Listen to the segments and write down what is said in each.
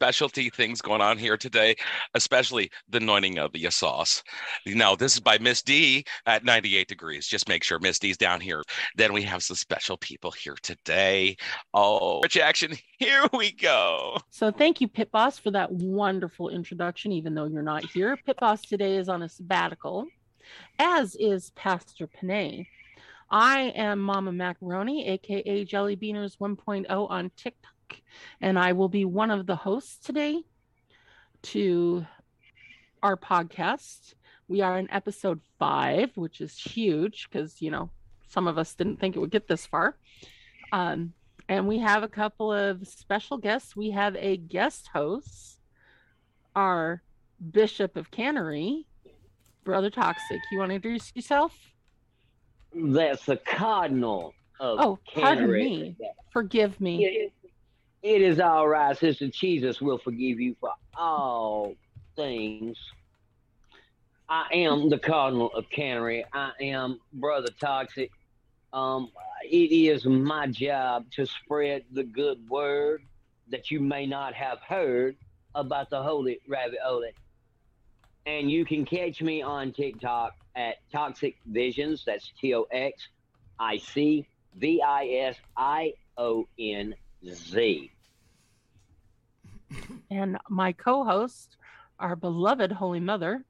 specialty things going on here today, especially the anointing of the sauce. Now, this is by Miss D at 98 degrees. Just make sure Miss D's down here. Then we have some special people here today. Oh, Rich Action, here we go. So thank you, Pit Boss, for that wonderful introduction, even though you're not here. Pit Boss today is on a sabbatical, as is Pastor Panay. I am Mama Macaroni, aka Jelly Beaners 1.0 on TikTok, and I will be one of the hosts today to our podcast. We are in episode five, which is huge because you know some of us didn't think it would get this far. Um, and we have a couple of special guests. We have a guest host, our Bishop of Cannery, Brother Toxic. You want to introduce yourself? That's the cardinal of Oh, pardon Cannery. me. Forgive me. It, is all right, Sister Jesus will forgive you for all things. I am the cardinal of Cannery. I am Brother Toxic. Um, it is my job to spread the good word that you may not have heard about the holy ravioli. And you can catch me on TikTok at Toxic Visions. That's T O X I C V I S I O N Z. And my co host, our beloved Holy Mother.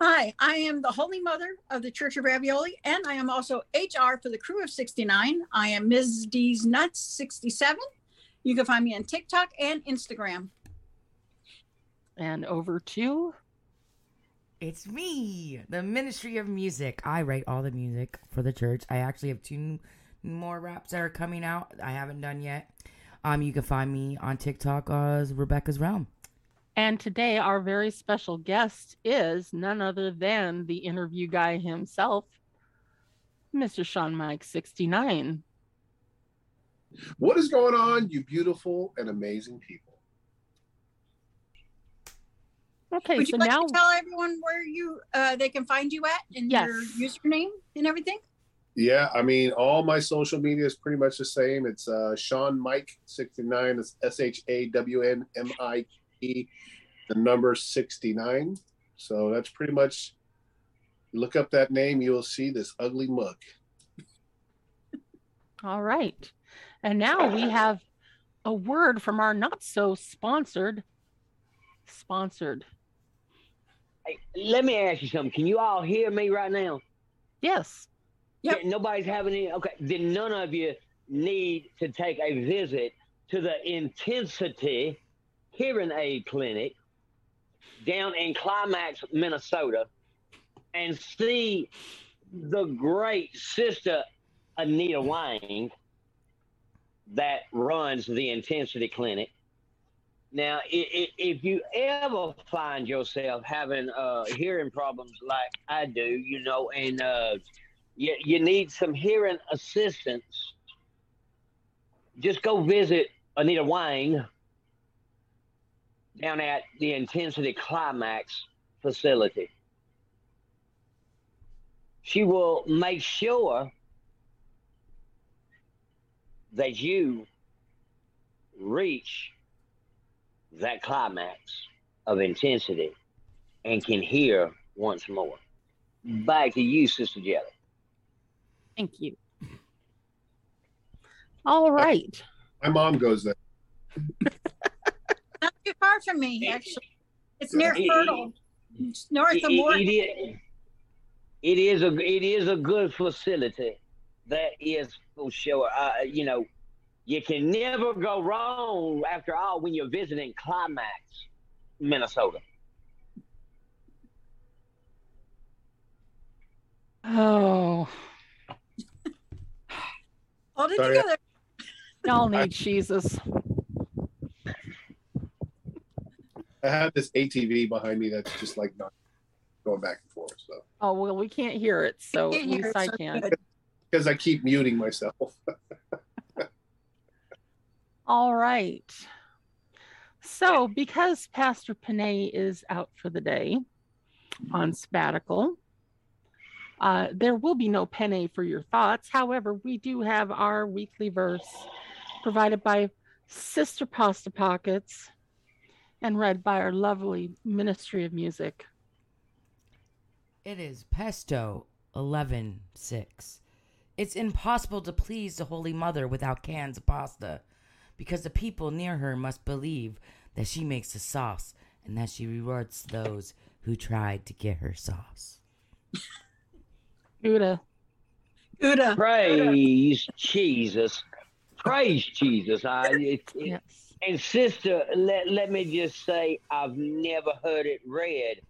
Hi, I am the Holy Mother of the Church of Ravioli, and I am also HR for the Crew of 69. I am Ms. D's Nuts 67. You can find me on TikTok and Instagram. And over to It's me, the Ministry of Music. I write all the music for the church. I actually have two more raps that are coming out. I haven't done yet. Um, you can find me on TikTok as Rebecca's Realm. And today, our very special guest is none other than the interview guy himself, Mr. Sean Mike 69. What is going on, you beautiful and amazing people? Okay, Would so you like now to tell everyone where you uh, they can find you at and your username and everything? Yeah, I mean, all my social media is pretty much the same. It's uh, ShawnMike sixty nine. It's S H A W N M I E, the number sixty nine. So that's pretty much. Look up that name, you will see this ugly mug. All right. And now we have a word from our not so sponsored sponsored. Hey, let me ask you something. Can you all hear me right now? Yes. Yep. Nobody's having any. Okay, then none of you need to take a visit to the Intensity Hearing Aid Clinic down in Climax, Minnesota, and see the great sister Anita Wang that runs the Intensity Clinic. Now, if you ever find yourself having uh, hearing problems like I do, you know, and uh, you, you need some hearing assistance, just go visit Anita Wang down at the Intensity Climax facility. She will make sure that you reach that climax of intensity and can hear once more. Back to you, Sister Jelly. Thank you. All right. My mom goes there. Not too far from me, actually. It's near It- Fertile, It's north It- of it- Morgan. it is, it is a it is a good facility. That is for sure. Uh, you know, you can never go wrong after all when you're visiting Climax, Minnesota. Oh, Hold it Sorry. together. y'all need Jesus. I have this ATV behind me that's just like not going back and forth. So Oh, well, we can't hear it, so at least it, I can. good. because I keep muting myself. All right. So, because Pastor Panay is out for the day on sabbatical, uh, there will be no penne for your thoughts. However, we do have our weekly verse provided by Sister Pasta Pockets, and read by our lovely Ministry of Music. It is Pesto 11.6. It's impossible to please the Holy Mother without cans of pasta, because the people near her must believe that she makes the sauce and that she rewards those who tried to get her sauce. Uda. Uda. Praise Jesus. Praise Jesus. I, it, it- Yes. and sister, let, let me just say, I've never heard it read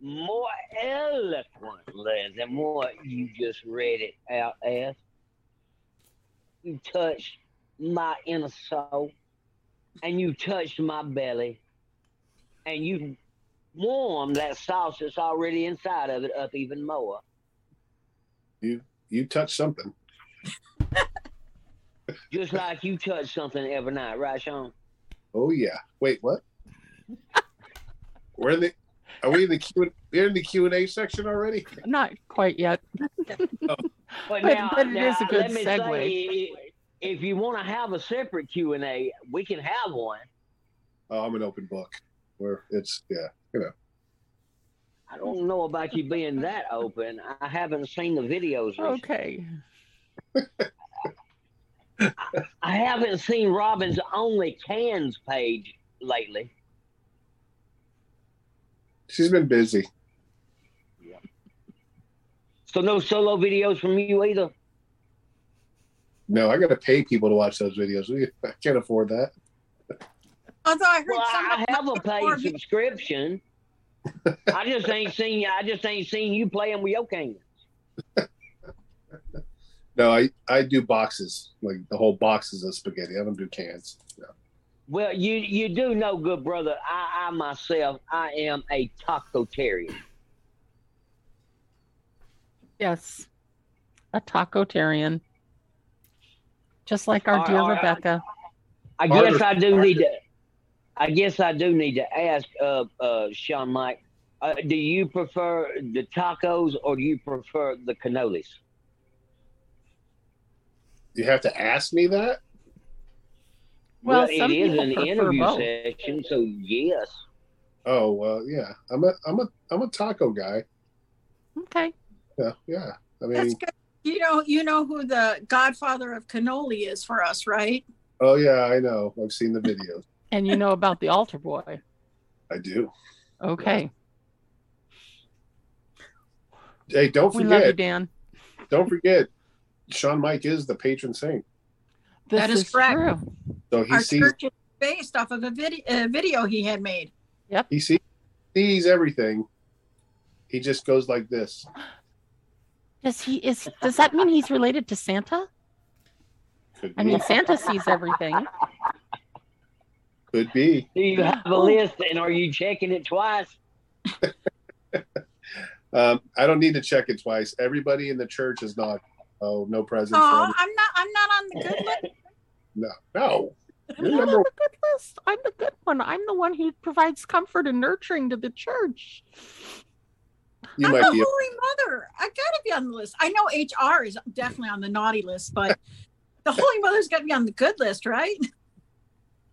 more eloquently than what you just read it out as. You touched my inner soul, and you touched my belly, and you warmed that sauce that's already inside of it up even more. You touch something. Just like you touch something every night, right, Shawn? Oh yeah. Wait, what? We're in the. Are we in the Q? We're in the Q and A section already. Not quite yet. Oh. But But- now, but it now, is a good segue. say, if you want to have a separate Q and A, we can have one. Oh, I'm an open book. Where it's yeah, you know. I don't know about you being that open. I haven't seen the videos. recently. Okay. I haven't seen Robin's only cans page lately. She's been busy. Yeah. So no solo videos from you either. No, I got to pay people to watch those videos. We- I can't afford that. Although I heard Well, some I have a paid subscription. I just ain't seen you. I just ain't seen you playing with your cans. No, I I do boxes like the whole boxes of spaghetti. I don't do cans. No. Well, you you do know, good brother. I, I myself, I am a taco tacotarian. Yes. A taco tacotarian. Just like our Are- dear are- uh, Rebecca. I Harder- guess I do need to. I guess I do need to ask, uh, uh, ShawnMike. Uh, do you prefer the tacos or do you prefer the cannolis? You have to ask me that. Well, it some is people an interview both. session, so yes. Oh well, yeah. I'm a I'm a I'm a taco guy. Okay. Yeah, yeah. I That's mean, good. You know, you know who the godfather of cannoli is for us, right? oh yeah, I know. I've seen the videos. And you know about the altar boy. I do. Okay. Hey, don't We love you. Dan. Don't forget. ShawnMike is the patron saint. This That is correct. true. So he Our sees church is based off of a video, a video he had made. Yep. He sees, sees everything. He just goes like this. Does he is does that mean he's related to Santa? I mean Santa sees everything. Could be. Do you have a list and are you checking it twice? Um, I don't need to check it twice. Everybody in the church is not. Oh, no presents. for Oh, I'm not. I'm not on the good list. No, no. I'm You're not on number the good list. I'm the good one. I'm the one who provides comfort and nurturing to the church. You I'm might the be. Holy Mother. I gotta be on the list. I know HR is definitely on the naughty list, but the Holy Mother's got to be on the good list, right?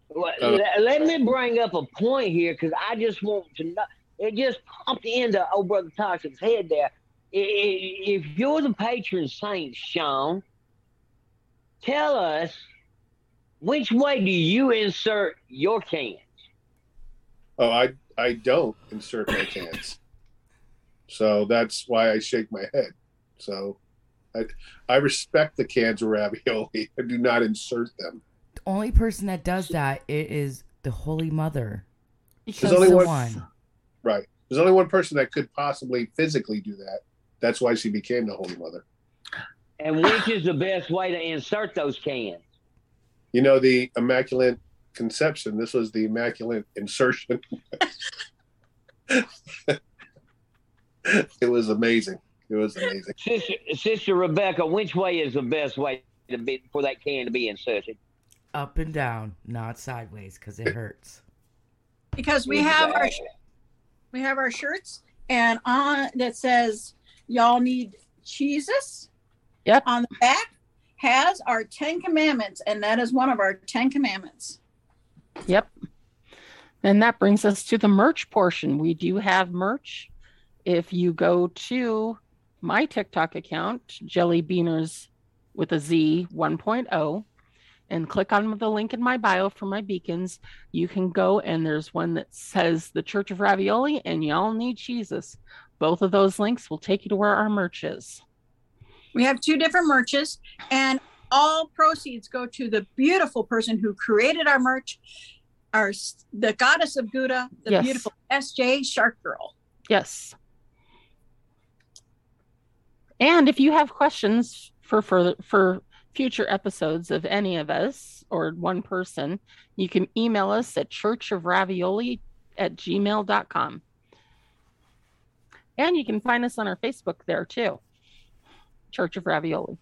Well, Uh, let, let me bring up a point here because I just want to know. It just popped into old brother Toxic's head there. If you're the patron saint, Shawn, tell us which way do you insert your cans? Oh, I I don't insert my cans. So that's why I shake my head. So I I respect the cans of ravioli. I do not insert them. The only person that does that it is the Holy Mother. Because There's only the one, one. right. There's only one person that could possibly physically do that. That's why she became the Holy Mother. And which is the best way to insert those cans? You know the Immaculate Conception. This was the Immaculate Insertion. it was amazing. It was amazing. Sister, Sister Rebecca, which way is the best way to be for that can to be inserted? Up and down, not sideways, because it hurts. Because we have our we have our shirts and on that says y'all need Jesus. Yep. On the back has our Ten Commandments, and that is one of our Ten Commandments. Yep. And that brings us to the merch portion. We do have merch. If you go to my TikTok account, Jelly Beaners with a Z 1.0, and click on the link in my bio for my beacons, you can go and there's one that says the Church of Ravioli and y'all need Jesus. Both of those links will take you to where our merch is. We have two different merches, and all proceeds go to the beautiful person who created our merch, our the goddess of Gouda, the Yes. beautiful SJ Shark Girl. Yes. And if you have questions for further for future episodes of any of us or one person, you can email us at churchofravioli at gmail.com. And you can find us on our Facebook there too. Church of Ravioli.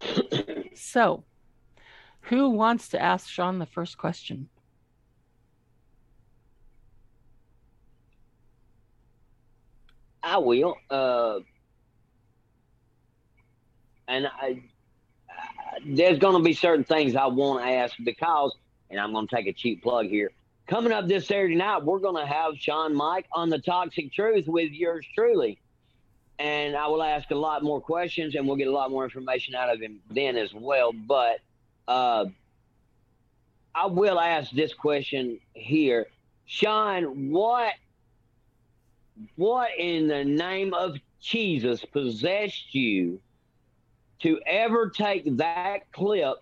so who wants to ask Shawn the first question? I will. Uh, and I, there's going to be certain things I want to ask because, and I'm going to take a cheap plug here. Coming up this Saturday night, we're going to have ShawnMike on the Toxic Truth with yours truly. And I will ask a lot more questions and we'll get a lot more information out of him then as well. But uh, I will ask this question here. Shawn, what what in the name of Jesus possessed you to ever take that clip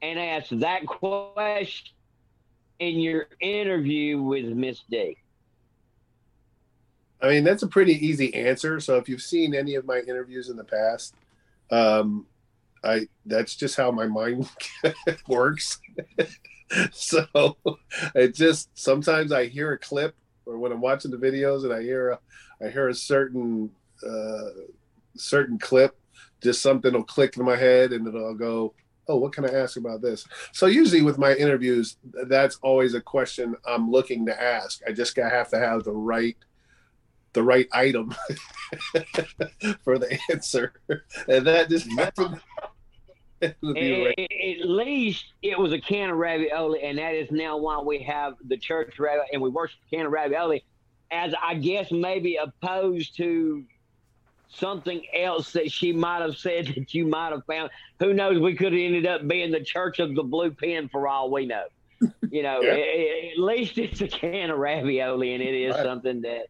and ask that question in your interview with Miss D? I mean, that's a pretty easy answer. So if you've seen any of my interviews in the past, um, I that's just how my mind works. so it just sometimes I hear a clip or when I'm watching the videos and I hear a, I hear a certain uh, certain clip, just something will click in my head and it'll go, oh, what can I ask about this? So usually with my interviews, that's always a question I'm looking to ask. I just gotta have to have the right the right item for the answer, and that just happened. At, at least it was a can of ravioli, and that is now why we have the church ravioli, and we worship the can of ravioli as I guess maybe opposed to something else that she might have said that you might have found. Who knows? We could have ended up being the church of the blue pen for all we know. You know, Yeah. a- a- at least it's a can of ravioli, and it is Right. something that,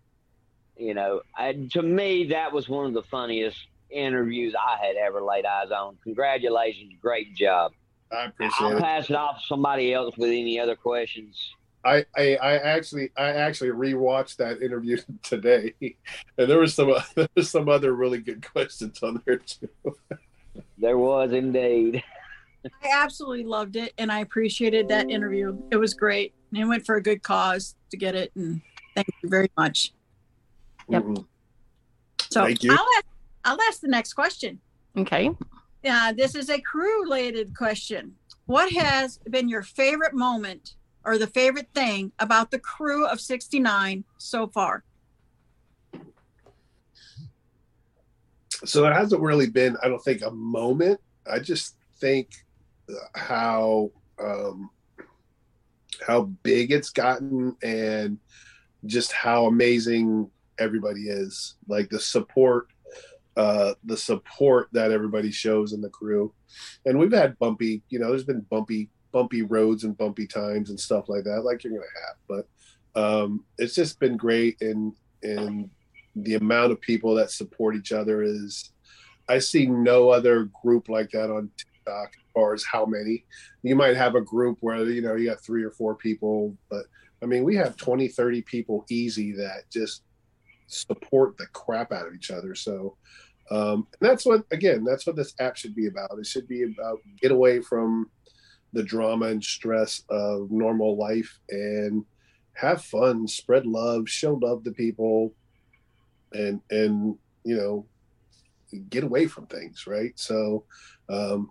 you know, I, to me, that was one of the funniest interviews I had ever laid eyes on. Congratulations, great job. I appreciate I'll it. pass it off to somebody else with any other questions. I, I I actually I actually rewatched that interview today, and there was some there was some other really good questions on there too. There was indeed. I absolutely loved it and I appreciated that interview. It was great. And it went for a good cause to get it. And thank you very much. Yep. Mhm. So Thank you. I'll ask, I'll ask the next question. Okay. Uh, this is a crew related question. What has been your favorite moment or the favorite thing about the crew of 69 so far? So it hasn't really been I don't think a moment. I just think how um, how big it's gotten and just how amazing everybody is. Like the support uh the support that everybody shows in the crew and we've had bumpy you know there's been bumpy bumpy roads and bumpy times and stuff like that like you're gonna have but um it's just been great and and the amount of people that support each other is i see no other group like that on tiktok as far as how many. You might have a group where you know you got three or four people but i mean we have 20 30 people easy that just support the crap out of each other so um, and that's what again that's what this app should be about. It should be about get away from the drama and stress of normal life and have fun spread love show love to people and and you know get away from things right? So um,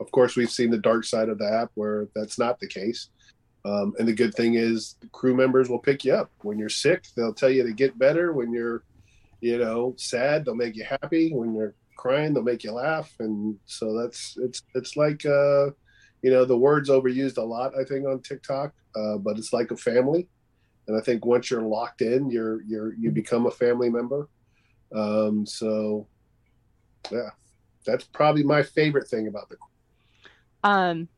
of course we've seen the dark side of the app where that's not the case. Um, and the good thing is crew members will pick you up. When you're sick they'll tell you to get better. When you're you know sad they'll make you happy. When you're crying they'll make you laugh. And so that's it's it's like uh you know, the word's overused a lot, I think, on TikTok, uh, but it's like a family. And I think once you're locked in, you're you're you become a family member. Um, so, yeah, that's probably my favorite thing about the. Um,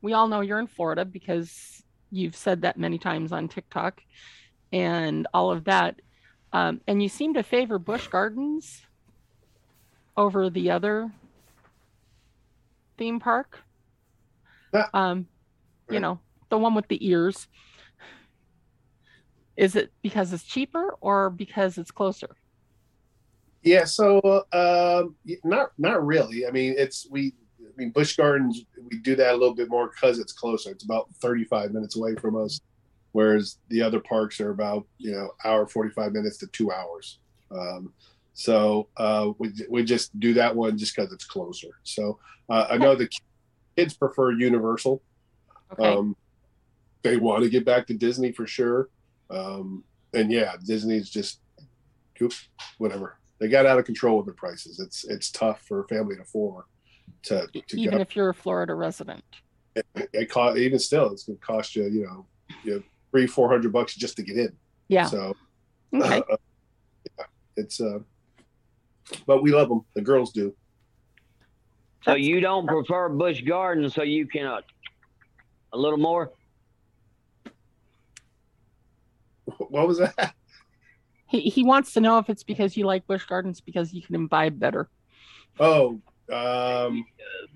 we all know you're in Florida because you've said that many times on TikTok, and all of that. Um, and you seem to favor Busch Gardens over the other theme park. Um, you know, the one with the ears. Is it because it's cheaper or because it's closer? Yeah, so uh, um, not not really. I mean, it's we. I mean, Busch Gardens. We do that a little bit more because it's closer. It's about thirty-five minutes away from us, whereas the other parks are about you know hour forty-five minutes to two hours. Um, so uh, we we just do that one just because it's closer. So uh, I know the kids prefer Universal. Okay. Um, they want to get back to Disney for sure. Um, and yeah, Disney's just whatever. They got out of control with the prices. It's it's tough for a family to afford to to Even if you're a Florida resident. It cost even still, it's going to cost you you know you know three four hundred bucks just to get in. Yeah. So Okay. uh, yeah, it's uh, but we love them. The girls do. So That's- you don't prefer Busch Gardens, so you can uh, a little more. What was that? He he wants to know if it's because you like Busch Gardens because you can imbibe better. Oh, um,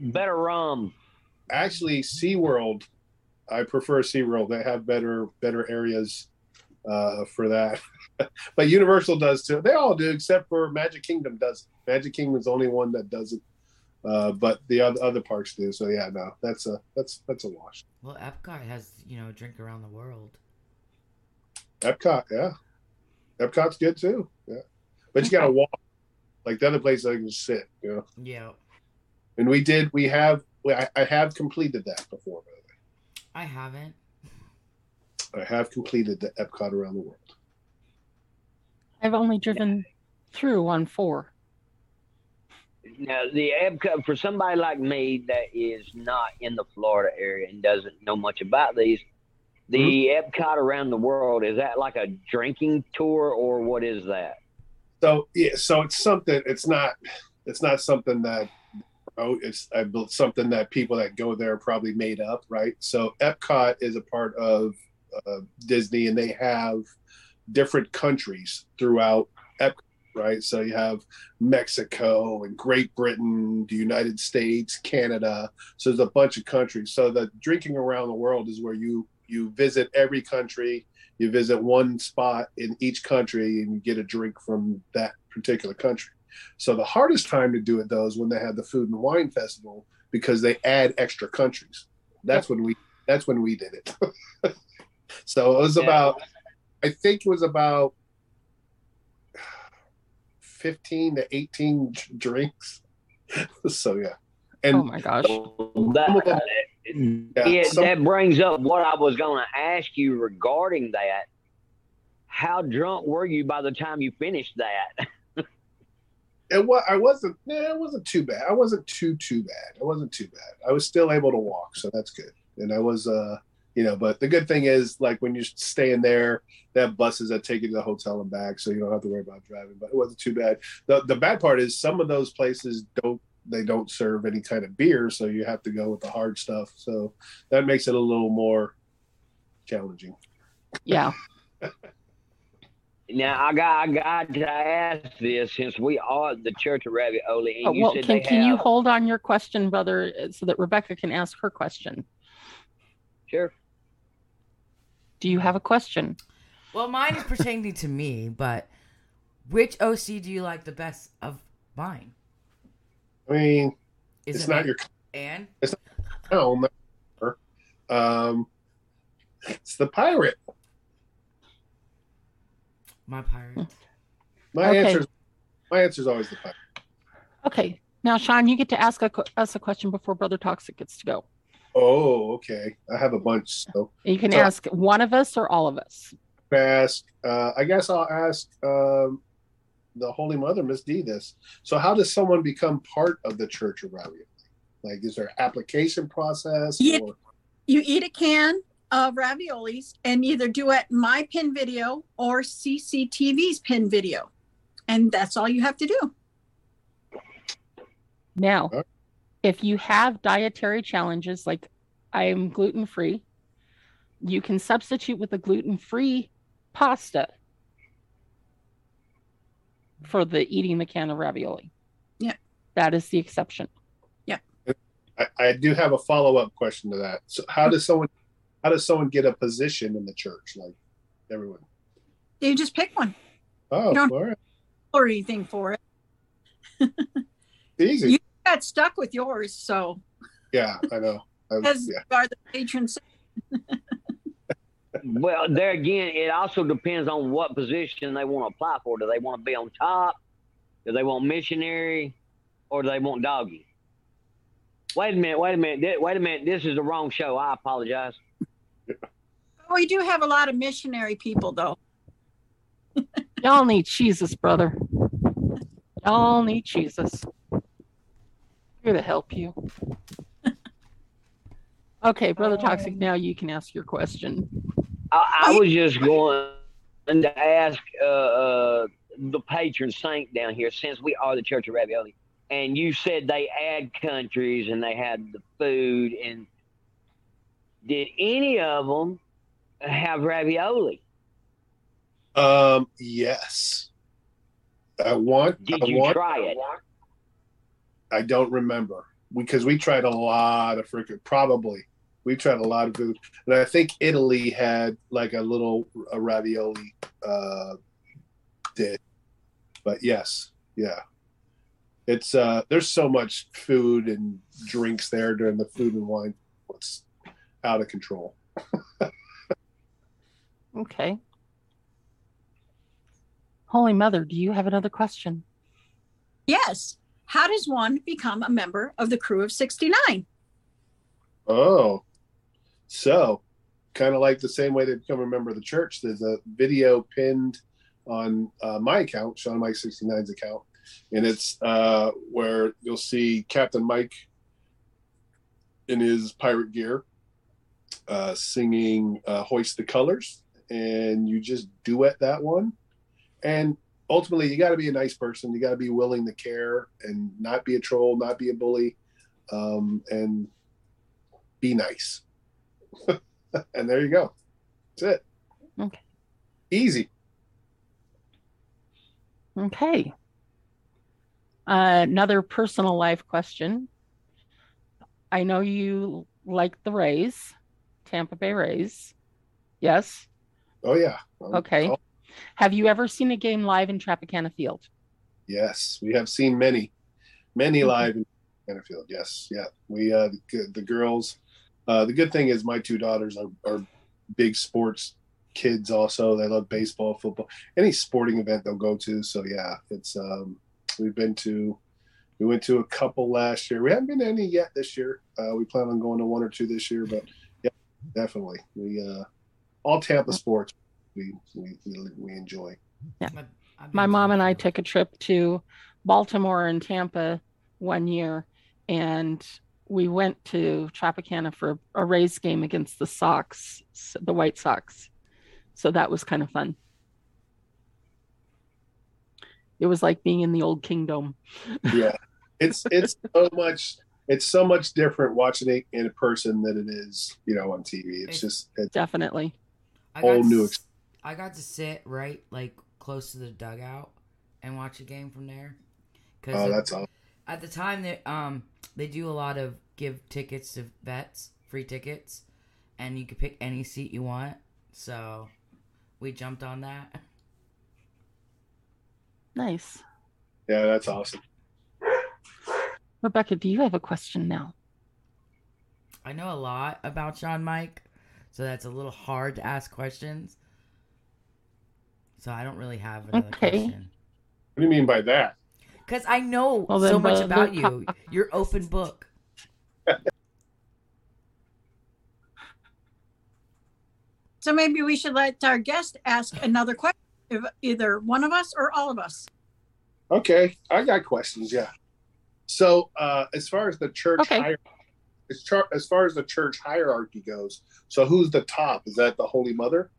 Better rum. actually SeaWorld I prefer SeaWorld. They have better better areas uh, for that. but Universal does too. They all do except for Magic Kingdom does. Magic Kingdom's the only one that doesn't. Uh, but the other other parks do. So yeah, no, that's a that's that's a wash. Well, Epcot has you know drink around the world. Epcot, yeah. Epcot's good too. Yeah. But you gotta walk. Like the other place I can sit, you know. Yeah, And we did we have I, I have completed that before, by the way. I haven't. I have completed the Epcot around the world. I've only driven through on four. Now the Epcot for somebody like me that is not in the Florida area and doesn't know much about these, the Epcot around the world is that like a drinking tour or what is that? So yeah, so it's something. It's not. It's not something that. Oh, it's I built something that people that go there probably made up, right? So Epcot is a part of uh, Disney, and they have different countries throughout Epcot, right? So you have Mexico and Great Britain, the United States, Canada. So there's a bunch of countries. So the drinking around the world is where you you visit every country you visit one spot in each country and you get a drink from that particular country. So the hardest time to do it though is when they have the food and wine festival because they add extra countries. That's when we that's when we did it. so it was Yeah. about I think it was about 15 to 18 d- drinks. so yeah. And oh my gosh. That, Yeah, yeah, some- that brings up what I was going to ask you regarding that. How drunk were you by the time you finished that? it was I wasn't nah, it wasn't too bad. I wasn't too too bad. I wasn't too bad. I was still able to walk, so that's good. And I was uh you know, but the good thing is like when you're staying there, they have buses that take you to the hotel and back, so you don't have to worry about driving. But it wasn't too bad. The the bad part is some of those places don't they don't serve any kind of beer, so you have to go with the hard stuff. So that makes it a little more challenging. Yeah. Now I got I got to ask this since we are the Church of Ravioli, and Oh, you well, said can, they can you hold on your question, brother, uh, so that Rebecca can ask her question? sure. Do you have a question? Well, mine is pertaining to me, but which OC do you like the best of mine? I mean, Is it's it not my- your and town. Um, it's the pirate. my pirate. My Okay. answer, my answer is always the pirate. Okay. Now, Shawn, you get to ask a, que- us a question before Brother Toxic gets to go. Oh, okay. I have a bunch. So You can So- ask one of us or all of us. ask. Uh, I guess I'll ask um, the Holy Mother, Miss D, this. So, how does someone become part of the Church of Ravioli? Like, is there an application process? Yeah. Or, You eat a can of raviolis and either do it my pin video or CCTV's pin video. And that's all you have to do. Now, Okay. If you have dietary challenges like I am gluten free, you can substitute with a gluten free pasta for the eating the can of ravioli. Yeah. That is the exception. I, I do have a follow up question to that. So, how does someone how does someone get a position in the church? Like everyone. You just pick one Oh, You don't- all right. or anything for it. Easy. You- Got stuck with yours, so yeah, I know. I, as yeah. are the patrons. Well, there again, it also depends on what position they want to apply for. Do they want to be on top? Do they want missionary? Or do they want doggy? Wait a minute, wait a minute, wait a minute. This is the wrong show. I apologize. We do have a lot of missionary people, though. Y'all need Jesus, brother. Y'all need Jesus. Here to help you. Okay, brother Toxic, now you can ask your question. I, I was just going to ask uh, uh, the patron saint down here, since we are the Church of Ravioli, and you said they add countries and they had the food, and did any of them have ravioli? Um, yes. I want. Did I you want, try it? I don't remember because we tried a lot of freaking. Probably we tried a lot of food, and I think Italy had like a little a ravioli uh, dish. But yes, yeah, it's uh, there's so much food and drinks there during the food and wine. It's out of control. Okay. Holy Mother, do you have another question? Yes. How does one become a member of the crew of 69? Oh, so kind of like the same way they become a member of the church. There's a video pinned on uh, my account, ShawnMike 69's account, and it's uh, where you'll see Captain Mike in his pirate gear uh, singing uh, "Hoist the Colors," and you just duet that one. And ultimately, you got to be a nice person. You got to be willing to care and not be a troll, not be a bully, um, and be nice. and there you go. That's it. Okay. Easy. Okay. Uh, another personal life question. I know you like the Rays, Tampa Bay Rays. Yes. Oh yeah. Um, Okay. Have you ever seen a game live in Tropicana Field? yes, we have seen many, many Mhm. live in Enfield. Yes, yeah. We uh, the, the girls. Uh, the good thing is my two daughters are, are big sports kids. Also, they love baseball, football, any sporting event they'll go to. So yeah, it's um, we've been to. We went to a couple last year. We haven't been to any yet this year. Uh, we plan on going to one or two this year, but yeah, definitely. We uh, all Tampa sports we we, we, we enjoy. I've- I've My mom and I took a trip to Baltimore and Tampa one year, and we went to Tropicana for a Rays game against the Sox, the White Sox. So that was kind of fun. It was like being in the old kingdom. yeah it's it's so much it's so much different watching it in person than it is you know on tv it's It's- just it's Definitely. I whole new s- I got to sit right like close to the dugout and watch a game from there. Cause oh at- that's all at the time that um they do a lot of give tickets to vets, free tickets, and you could pick any seat you want. So we jumped on that. Nice. yeah that's awesome Rebecca, do you have a question now? I know a lot about ShawnMike, so that's a little hard to ask questions. So I don't really have another Okay. question. what do you mean by that Because I know Well, then, so much uh, about look- you. You're open book. So maybe we should let our guest ask another question, if either one of us or all of us. okay i got questions yeah So, uh, as far as the church Okay. hier- as, char- as far as the church hierarchy goes, so who's the top? Is that the Holy Mother?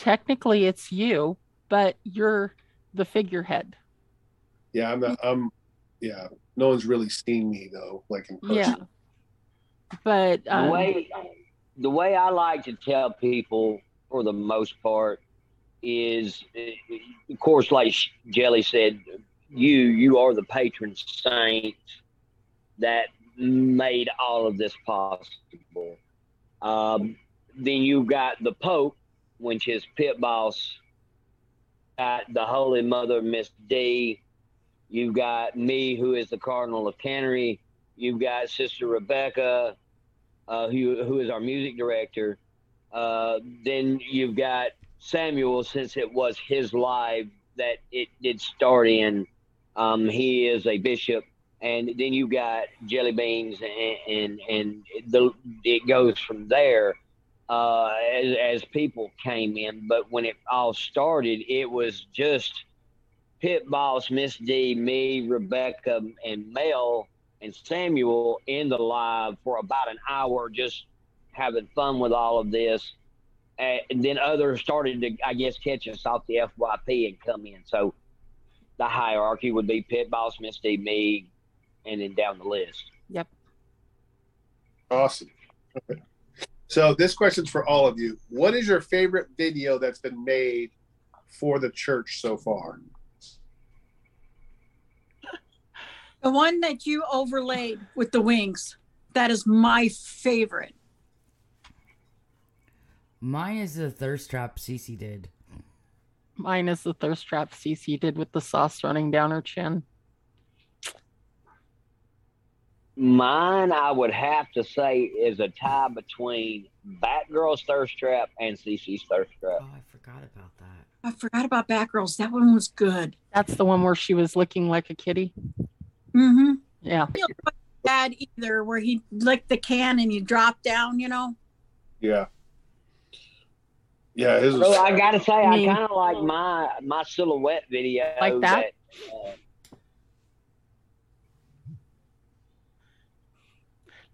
Technically, it's you, but you're the figurehead. Yeah, I'm. Not, I'm. Yeah, no one's really seen me though, like in person. Yeah. But The um, way the way I like to tell people, for the most part, is of course, like Jelly said, you you are the patron saint that made all of this possible. Um, then you got the Pope, which is Pit Boss. Got the Holy Mother, Miss D. You've got me, who is the Cardinal of Canterbury. You've got Sister Rebecca, uh, who who is our music director. Uh, then you've got Samuel, since it was his live that it did start in. Um, he is a bishop, and then you got Jelly Beans, and and, and the it goes from there. Uh, as, as people came in, but when it all started, it was just Pit Boss, Miss D, me, Rebecca, and Mel and Samuel in the live for about an hour, just having fun with all of this. And then others started to, I guess, catch us off the FYP and come in. So the hierarchy would be Pit Boss, Miss D, me, and then down the list. Yep. Awesome. Okay. So this question's for all of you. What is your favorite video that's been made for the church so far? The one that you overlaid with the wings. That is my favorite. Mine is the thirst trap Cece did. mine is the thirst trap Cece did with the sauce running down her chin. Mine, I would have to say, is a tie between Batgirl's Thirst Trap and CC's Thirst Trap. Oh, I forgot about that. I forgot about Batgirls. That one was good. That's the one where she was looking like a kitty. Mm-hmm. Yeah. Bad either, where he licked the can and you drop down. You know. Yeah. Yeah, his was, So I gotta say, I mean- kind of like my my silhouette video. Like that? uh,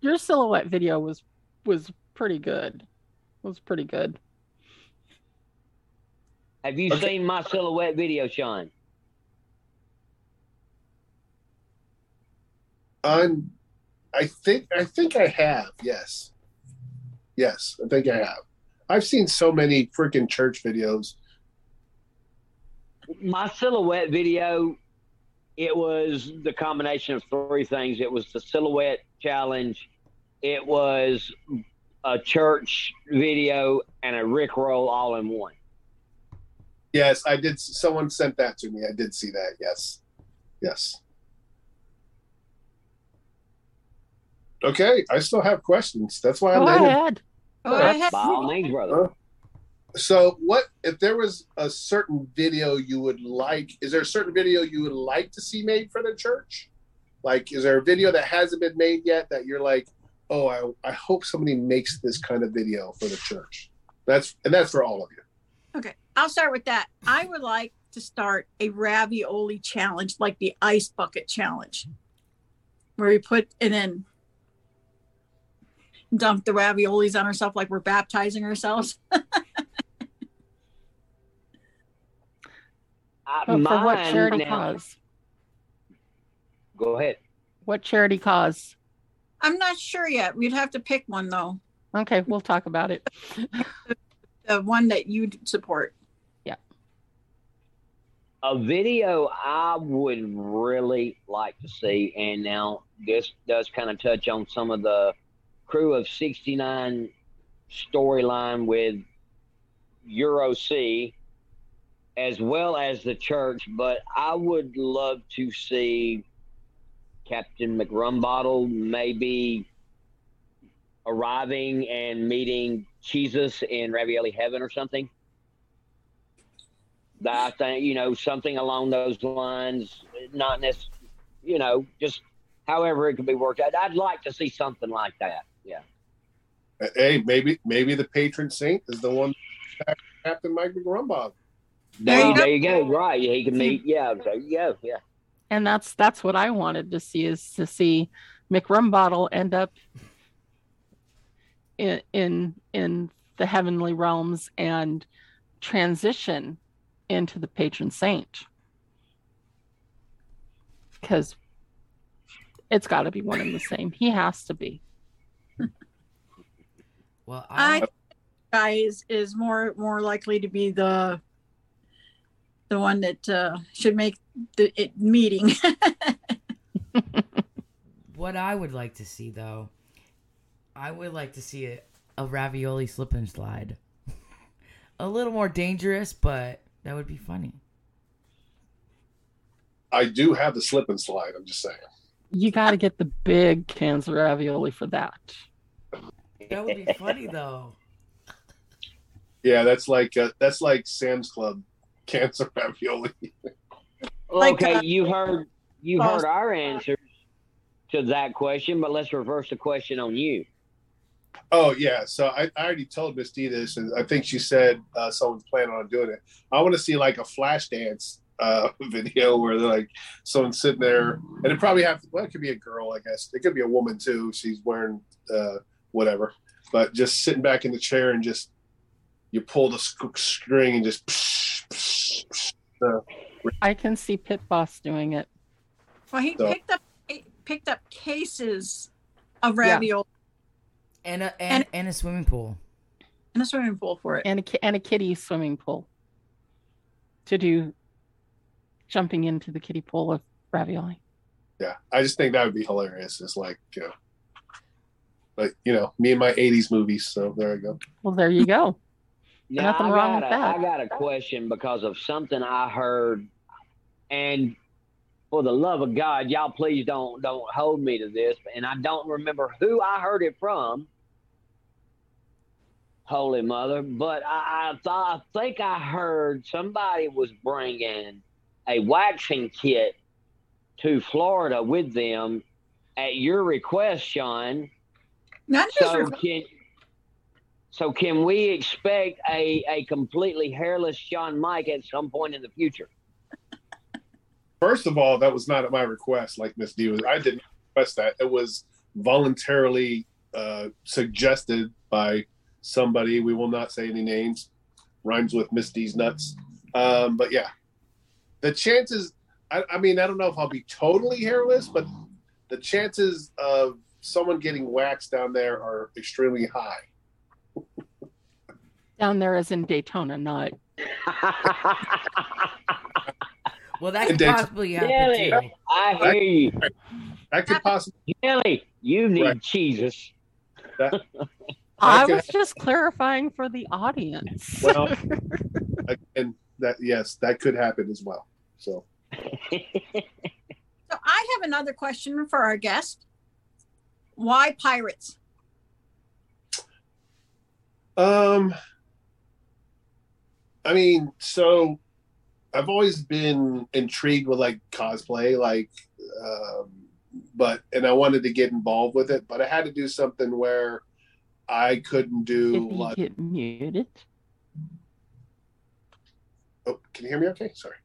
Your silhouette video was was pretty good. Was pretty good. have you Okay. seen my silhouette video, Shawn? I'm, I think I think I have. Yes. Yes, I think I have. I've seen so many freaking church videos. My silhouette video, it was the combination of three things. It was the silhouette challenge, it was a church video, and a Rick roll all in one. Yes, I did. Someone sent that to me. I did see that. Yes. Yes. Okay, I still have questions. That's why I'm Go in it. ahead. Go That's- ahead. By all means, brother. So, what if there was a certain video you would like? Is there a certain video you would like to see made for the church? Like, is there a video that hasn't been made yet that you're like, oh, I, I hope somebody makes this kind of video for the church? That's and that's for all of you. Okay, I'll start with that. I would like to start a ravioli challenge, like the ice bucket challenge, where we put and then dump the raviolis on ourselves like we're baptizing ourselves. I, Uh, but for what charity now- cause? Go ahead. What charity cause? I'm not sure yet. We'd have to pick one though. Okay, we'll talk about it. The one that you'd support. Yeah. A video I would really like to see, and now this does kind of touch on some of the crew of 69 storyline with Euro C as well as the church, but I would love to see Captain McRumbottle maybe arriving and meeting Jesus in Ravioli Heaven or something. I think you know something along those lines, not necessarily, you know, just however it could be worked out. I'd like to see something like that. Yeah. Hey, maybe maybe the patron saint is the one, Captain Mike McGrumbob. There, Well- you, there you go. Right. He can meet. Yeah. There you go. Yeah. and that's that's what I wanted to see is to see McRumbottle end up in in in the heavenly realms and transition into the patron saint because it's got to be one and the same. He has to be. Well, I, I guy is, is more more likely to be the the one that uh, should make the it meeting. what I would like to see though, I would like to see a, a ravioli slip and slide. a little more dangerous, but that would be funny. I do have the slip and slide. I'm just saying. You got to get the big cans of ravioli for that. That would be funny though. Yeah, that's like uh, that's like Sam's Club cancer ravioli. Like, okay. uh, you heard. You heard our answers to that question, but let's reverse the question on you. Oh yeah, so I, I already told Miss D this, and I think she said uh, someone's planning on doing it. I want to see like a flash dance uh, video where they're like someone's sitting there, and it probably have well, it could be a girl, I guess. It could be a woman too. She's wearing uh, whatever, but just sitting back in the chair and just you pull the sc- string and just. Psh, psh, psh, uh, I can see Pit Boss doing it. well, he So- picked up he picked up cases of Yeah. ravioli And a and, and a swimming pool. and a swimming pool for it. and a and a kiddie swimming pool to do jumping into the kiddie pool of ravioli. yeah, I just think that would be hilarious. It's like you know, like you know, me and my '80s movies. So there I go. Well, there you go. Now, Nothing I wrong got with a- that. I got a question because of something I heard, and for the love of God, y'all please don't don't hold me to this. And I don't remember who I heard it from. Holy Mother, but I, I thought I think I heard somebody was bringing a waxing kit to Florida with them at your request, Shawn. Not just So can so can we expect a, a completely hairless ShawnMike at some point in the future? First of all, that was not at my request, like Miss D was. I didn't request that. It was voluntarily uh, suggested by somebody. We will not say any names. Rhymes with Miss D's nuts. Um, but yeah, the chances. I, I mean, I don't know if I'll be totally hairless, but the chances of someone getting waxed down there are extremely high. Down there is in Daytona, not Well, that could And possibly happen Really? too. I hear you. That could possibly. Kelly, you need Right. Jesus. That, I Okay. was just clarifying for the audience. well, and that yes, that could happen as well. So. So I have another question for our guest. Why pirates? Um, I mean, so I've always been intrigued with like cosplay, like, um, but and I wanted to get involved with it, but I had to do something where I couldn't do Did he like. get muted? Oh, can you hear me? Okay, sorry.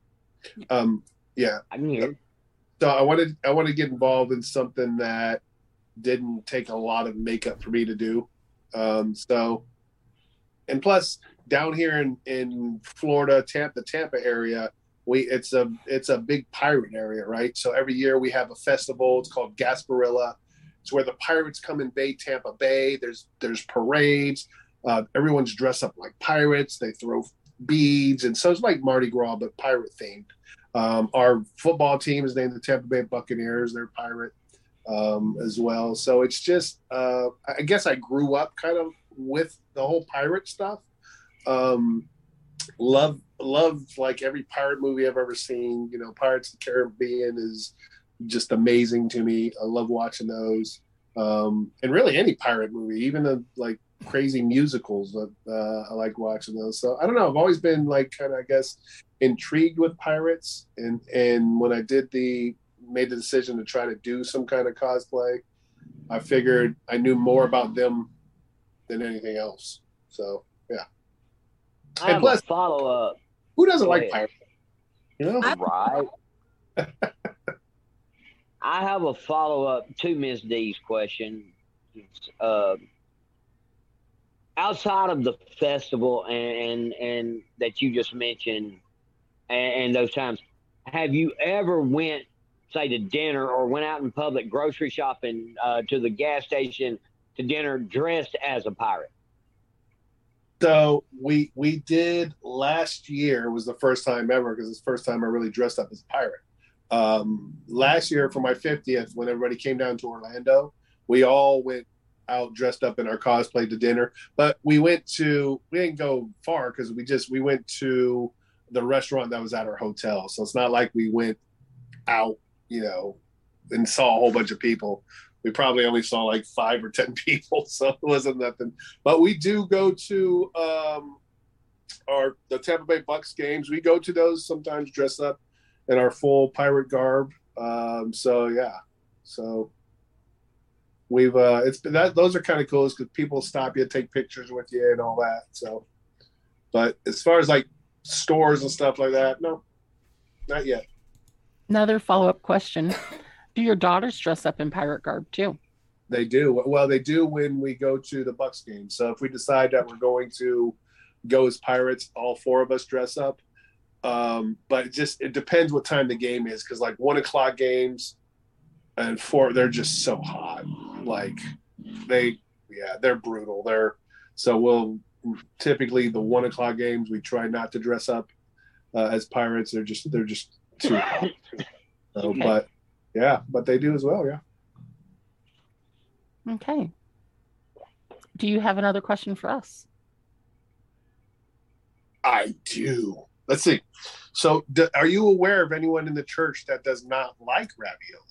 Um, yeah. I can hear. So I wanted I wanted to get involved in something that didn't take a lot of makeup for me to do. Um, so, and plus down here in in Florida, Tampa, the Tampa area, we it's a it's a big pirate area, right? So every year we have a festival. It's called Gasparilla. It's where the pirates come in Bay Tampa Bay. There's there's parades. Uh, everyone's dressed up like pirates. They throw beads, and so it's like Mardi Gras but pirate themed. Um, our football team is named the Tampa Bay Buccaneers. They're pirate um, as well. So it's just, uh, I guess I grew up kind of with the whole pirate stuff. Um, love, love like every pirate movie I've ever seen. You know, Pirates of the Caribbean is just amazing to me. I love watching those. Um, and really any pirate movie, even the like crazy musicals, uh, I like watching those. So I don't know. I've always been like kind of, I guess, intrigued with pirates and and when i did the made the decision to try to do some kind of cosplay i figured i knew more about them than anything else so yeah I have plus- a follow up. Who doesn't like Yeah. pirates? You know, I- Right. I have a follow up to Miss D's question. Uh, outside of the festival and, and and that you just mentioned, and, and those times, have you ever went, say, to dinner or went out in public grocery shopping uh, to the gas station to dinner dressed as a pirate? So we we did last year was the first time ever because it's the first time I really dressed up as a pirate. Um, last year for my 50th, when everybody came down to Orlando, we all went out dressed up in our cosplay to dinner. But we went to we didn't go far because we just we went to the restaurant that was at our hotel. So it's not like we went out, you know, and saw a whole bunch of people. We probably only saw like five or ten people, so it wasn't nothing but we do go to um, our the Tampa Bay Bucks games. We go to those sometimes dress up in our full pirate garb. Um, so yeah, so we've uh, it's been that those are kind of cool because people stop you, take pictures with you, and all that. So, but as far as like stores and stuff like that, no, not yet. Another follow up question Do your daughters dress up in pirate garb too? They do well. They do when we go to the Bucks game. So if we decide that we're going to go as pirates, all four of us dress up. Um, but it just it depends what time the game is because like one o'clock games and four they're just so hot. Like they yeah they're brutal. They're so we'll typically the one o'clock games we try not to dress up uh, as pirates. They're just they're just too hot. So, Okay. But yeah, but they do as well. Yeah. Okay. Do you have another question for us? I do. Let's see. So, d- are you aware of anyone in the church that does not like ravioli?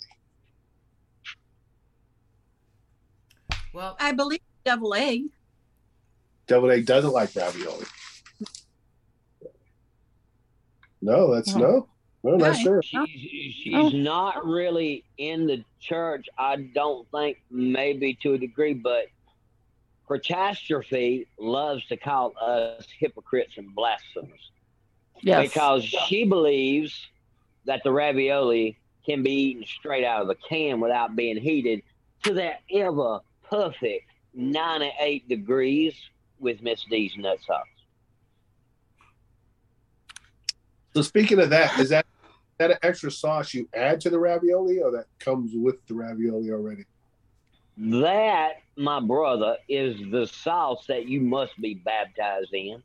Well, I believe double egg. Devil Egg doesn't like ravioli. No, that's uh-huh. no. No, not Okay. sure. She's, she's Oh. not really in the church, I don't think, maybe to a degree, but catastrophe loves to call us hypocrites and blasphemers Yes. because she believes that the ravioli can be eaten straight out of the can without being heated to that ever perfect 98 degrees with Miss D's nut sauce. So, speaking of that, is that that an extra sauce you add to the ravioli, or that comes with the ravioli already? That, my brother, is the sauce that you must be baptized in.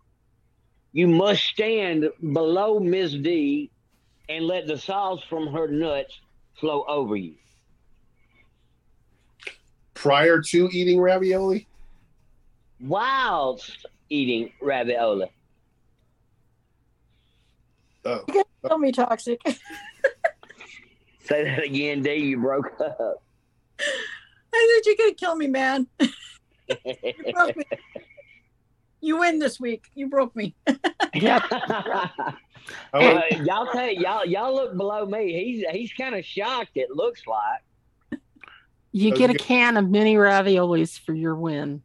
You must stand below Miss D and let the sauce from her nuts flow over you. Prior to eating ravioli, Whilst eating ravioli. Oh, Tell me toxic. Say that again, D. You broke up. I said you're gonna kill me, man. You broke me. You win this week. You broke me. Yep. I Uh, y'all tell y'all y'all look below me. He's he's kind of shocked. It looks like. You get a can of mini raviolis for your win.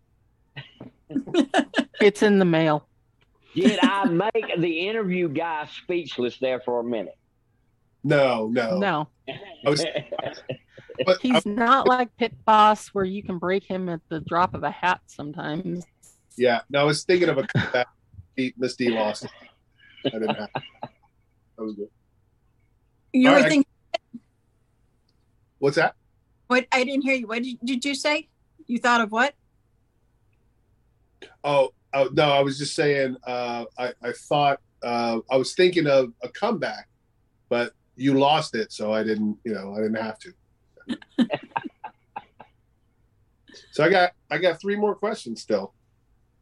it's in the mail. Did I make the interview guy speechless there for a minute? no, no, No, I was- But I- he's not like Pit Boss where you can break him at the drop of a hat sometimes. yeah, no, I was thinking of a beat Miss D lost. I didn't have. That was good. You All were right. thinking What's that? what? I didn't hear you. What did, did you say? You thought of what? Oh, oh no, I was just saying. Uh, I I thought uh, I was thinking of a comeback, but you lost it, so I didn't. You know, I didn't have to. so I got I got three more questions still.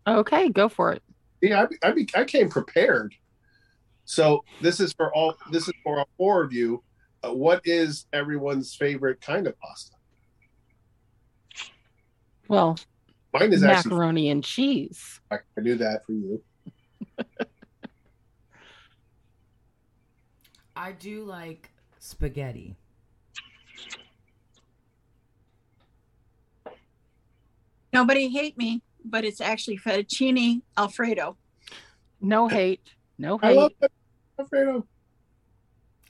Okay, go for it. Yeah, I, I, be, I came prepared. So this is for all. This is for all four of you. Uh, what is everyone's favorite kind of pasta? Well, Mine is actually. macaroni and cheese. I do that for you. I do like spaghetti. Nobody hate me, but it's actually fettuccine alfredo. No hate. No I love hate. Alfredo.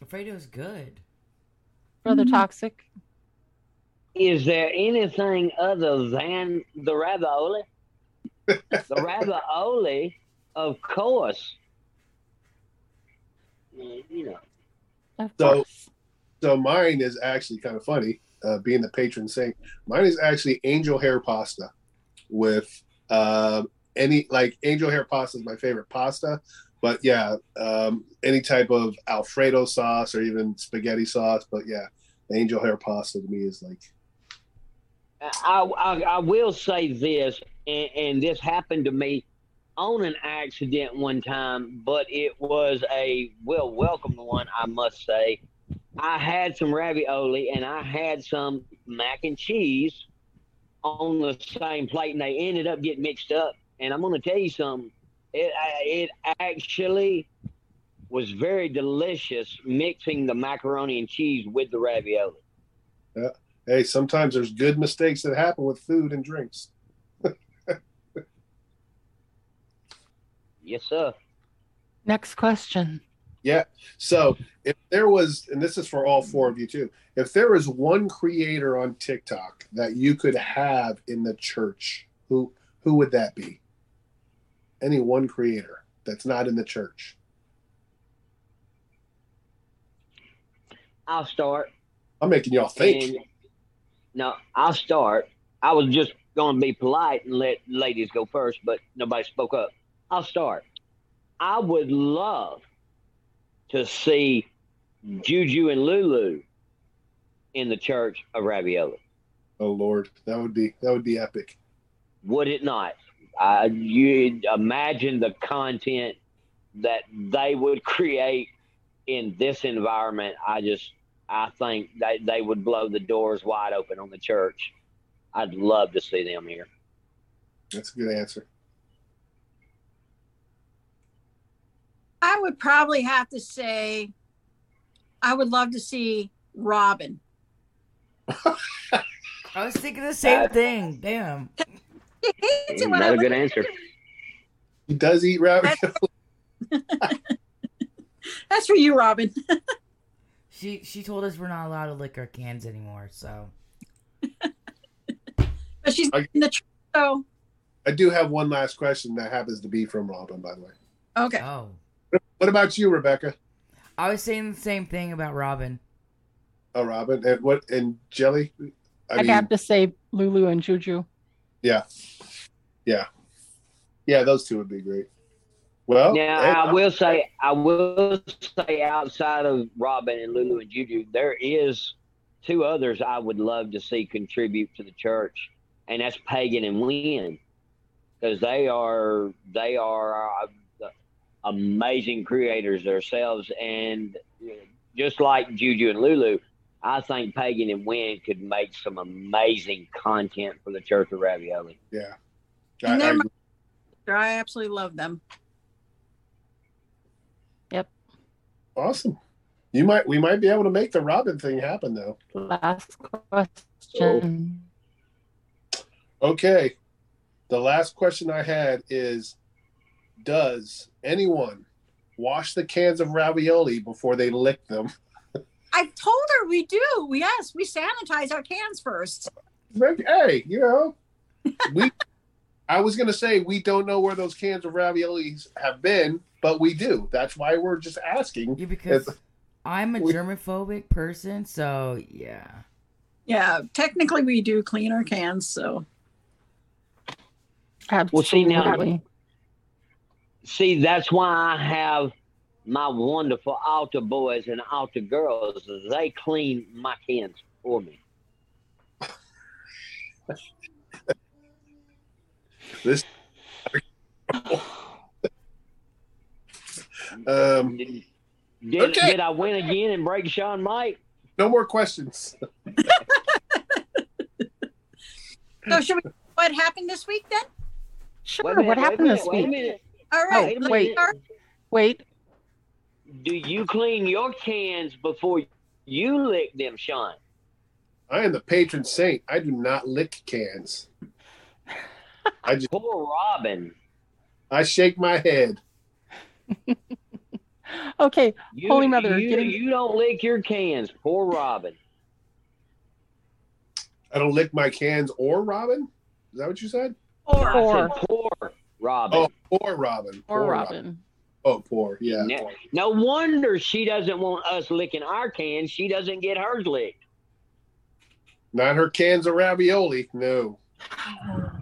Alfredo is good. Brother Mhm. Toxic. Is there anything other than the ravioli? the ravioli, of course. You know, Of So- course. So mine is actually kind of funny, uh, being the patron saint. Mine is actually angel hair pasta with uh, any like angel hair pasta is my favorite pasta, but yeah, um, any type of Alfredo sauce or even spaghetti sauce. But yeah, angel hair pasta to me is like I, I, I will say this, and, and this happened to me on an accident one time, but it was a well welcomed one, I must say. I had some ravioli and I had some mac and cheese on the same plate, and they ended up getting mixed up. And I'm going to tell you something. It it actually was very delicious mixing the macaroni and cheese with the ravioli. Hey, sometimes there's good mistakes that happen with food and drinks. Yes, sir. Next question. Yeah. So if there was, and this is for all four of you too, if there was one creator on TikTok that you could have in the church, who who would that be? Any one creator that's not in the church. I'll start. I'm making y'all think. And, no, I'll start. I was just going to be polite and let ladies go first, but nobody spoke up. I'll start. I would love to see Juju and Lulu in the church of Ravioli. Oh Lord, that would be that would be epic. Would it not? Uh, you imagine the content that they would create in this environment. I just, I think they, they would blow the doors wide open on the church. I'd love to see them here. That's a good answer. I would probably have to say, I would love to see Robin. I was thinking the same Uh, thing. Damn. He hates it when I Another look good answer. He does eat ravioli. That's for you, Robin. She she told us we're not allowed to lick our cans anymore. So But she's I- in the tr- so I do have one last question that happens to be from Robin, by the way. okay. oh, What about you, Rebecca? I was saying the same thing about Robin. Oh, Robin, and what and Jelly? I I'd mean, have to say Lulu and Juju. yeah, yeah, yeah. Those two would be great. Well, Now hey, I will say, I will say, outside of Robin and Lulu and Juju, there is two others I would love to see contribute to the church, and that's Pagan and Wynn, because they are they are uh, amazing creators themselves, and just like Juju and Lulu, I think Pagan and Wynn could make some amazing content for the Church of Ravioli. yeah. I- I they're agree. my- I absolutely love them. Awesome. You might we might be able to make the Robin thing happen though. Last question. Okay. The last question I had is Does anyone wash the cans of ravioli before they lick them? I told her we do. Yes, we sanitize our cans first. Like, hey, you know, we. I was gonna say we don't know where those cans of raviolis have been, but we do. That's why we're just asking. Yeah, because It's- I'm a we- germophobic person, so yeah. Yeah, technically we do clean our cans, so Absolutely. Well, see, now- See, that's why I have my wonderful altar boys and altar girls. They clean my cans for me. This. Um, Did, did, Okay. did I win again and break ShawnMike? no more questions. so should we what happened this week then? Sure. Wait minute, what happened minute, this wait week? minute. All Oh, wait. start. Wait. Do you clean your cans before you lick them, Shawn? I am the patron saint. I do not lick cans. I just Poor Robin. I shake my head. Okay, You, Holy Mother, you, getting- you don't lick your cans. Poor Robin. I don't lick my cans or Robin. Is that what you said? Or I Poor. said poor Robin. Oh, poor Robin. or Poor Robin. Oh, poor. Yeah. No, no wonder she doesn't want us licking our cans. She doesn't get hers licked. Not her cans of ravioli. No.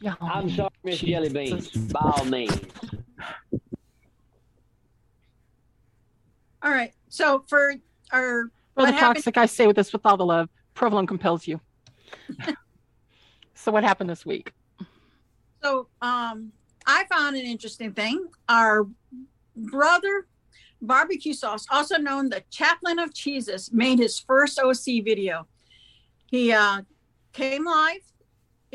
Yeah. I'm sorry, Miss Jelly Beans. By all means. all right. So for our For the happened- toxic, I say with this with all the love. Provolone compels you. so what happened this week? So um, I found an interesting thing. Our brother barbecue sauce, also known the chaplain of cheeses, made his first OC video. He uh, came live in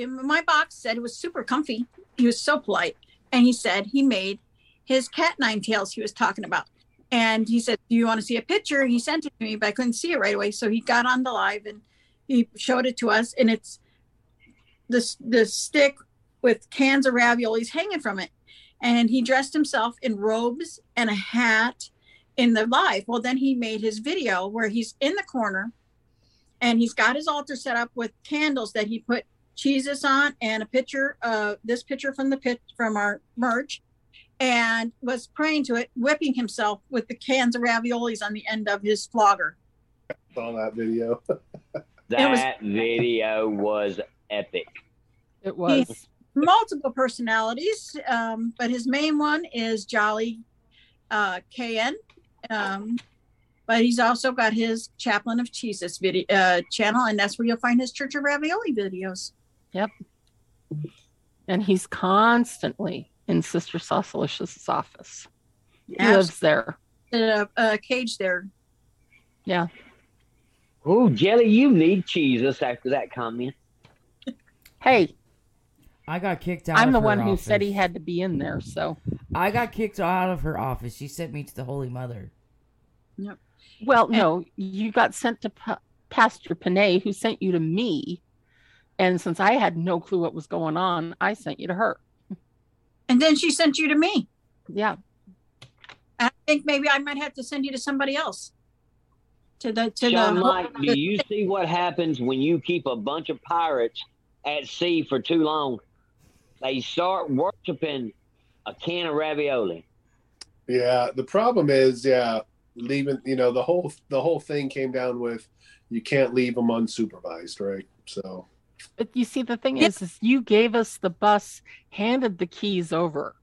my box, said it was super comfy. He was so polite, and he said he made his cat nine tails he was talking about. And he said, "Do you want to see a picture?" He sent it to me, but I couldn't see it right away. So he got on the live and he showed it to us, and it's the the stick with cans of raviolis hanging from it. And he dressed himself in robes and a hat in the live. Well, then he made his video where he's in the corner and he's got his altar set up with candles that he put cheeses on and a picture, uh, this picture from the pit from our merch, and was praying to it, whipping himself with the cans of raviolis on the end of his flogger. Saw that video. That was- video was epic. It was multiple personalities, um, but his main one is Jolly uh, KN. Um, but he's also got his Chaplain of Cheeses video uh, channel, and that's where you'll find his Church of Ravioli videos. And he's constantly in Sister Sausalicious' office. He Abs- lives there. uh, uh, cage there. Yeah. Oh, Jelly, you need Jesus after that comment. Hey, I got kicked out. I'm of the her one who office. said he had to be in there, so I got kicked out of her office. She sent me to the Holy Mother. Yep. Well, no, you got sent to pa- Pastor Panay, who sent you to me, and since I had no clue what was going on, I sent you to her. And then she sent you to me. Yeah, I think maybe I might have to send you to somebody else. To the to Shawn the Mike, do you see what happens when you keep a bunch of pirates at sea for too long? They start worshiping a can of ravioli. Yeah. The problem is, yeah, leaving. You know, the whole the whole thing came down with you can't leave them unsupervised, right? So but you see, the thing Yeah. is, is you gave us the bus, handed the keys over.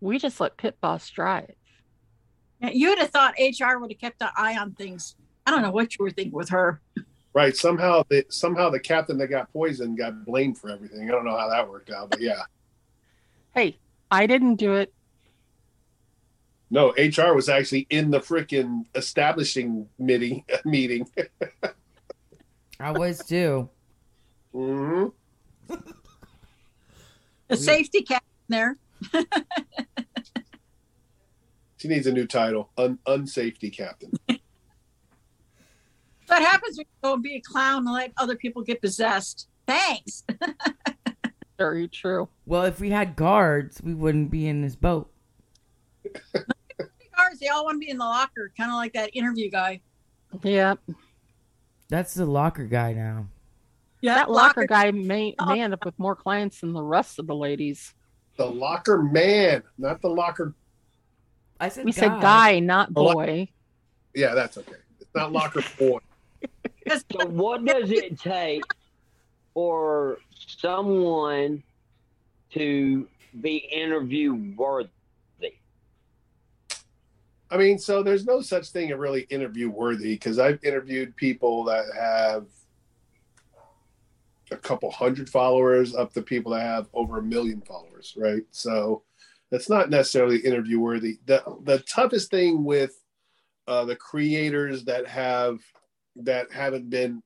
We just let Pit Boss drive. you'd have thought HR would have kept an eye on things. I don't know what you were thinking with her. right, somehow the somehow the captain that got poisoned got blamed for everything. I don't know how that worked out, but yeah. Hey, I didn't do it. No, HR was actually in the freaking establishing meeting meeting. I was too. hmm The safety captain there. She needs a new title, Un- unsafety captain. What happens when you go and be a clown and let other people get possessed? Thanks. Very true. Well, if we had guards, we wouldn't be in this boat. Guards, they all want to be in the locker, kind of like that interview guy. Yep. That's the locker guy now. Yeah, that locker guy may may end up with more clients than the rest of the ladies. The locker man, not the locker. I said We said guy, not lo- boy. Yeah, that's okay. It's not locker boy. So, what does it take for someone to be interview worthy? I mean, so there's no such thing as really interview worthy because I've interviewed people that have a couple hundred followers up to people that have over a million followers, right? So that's not necessarily interview worthy. The the toughest thing with uh, the creators that have that haven't been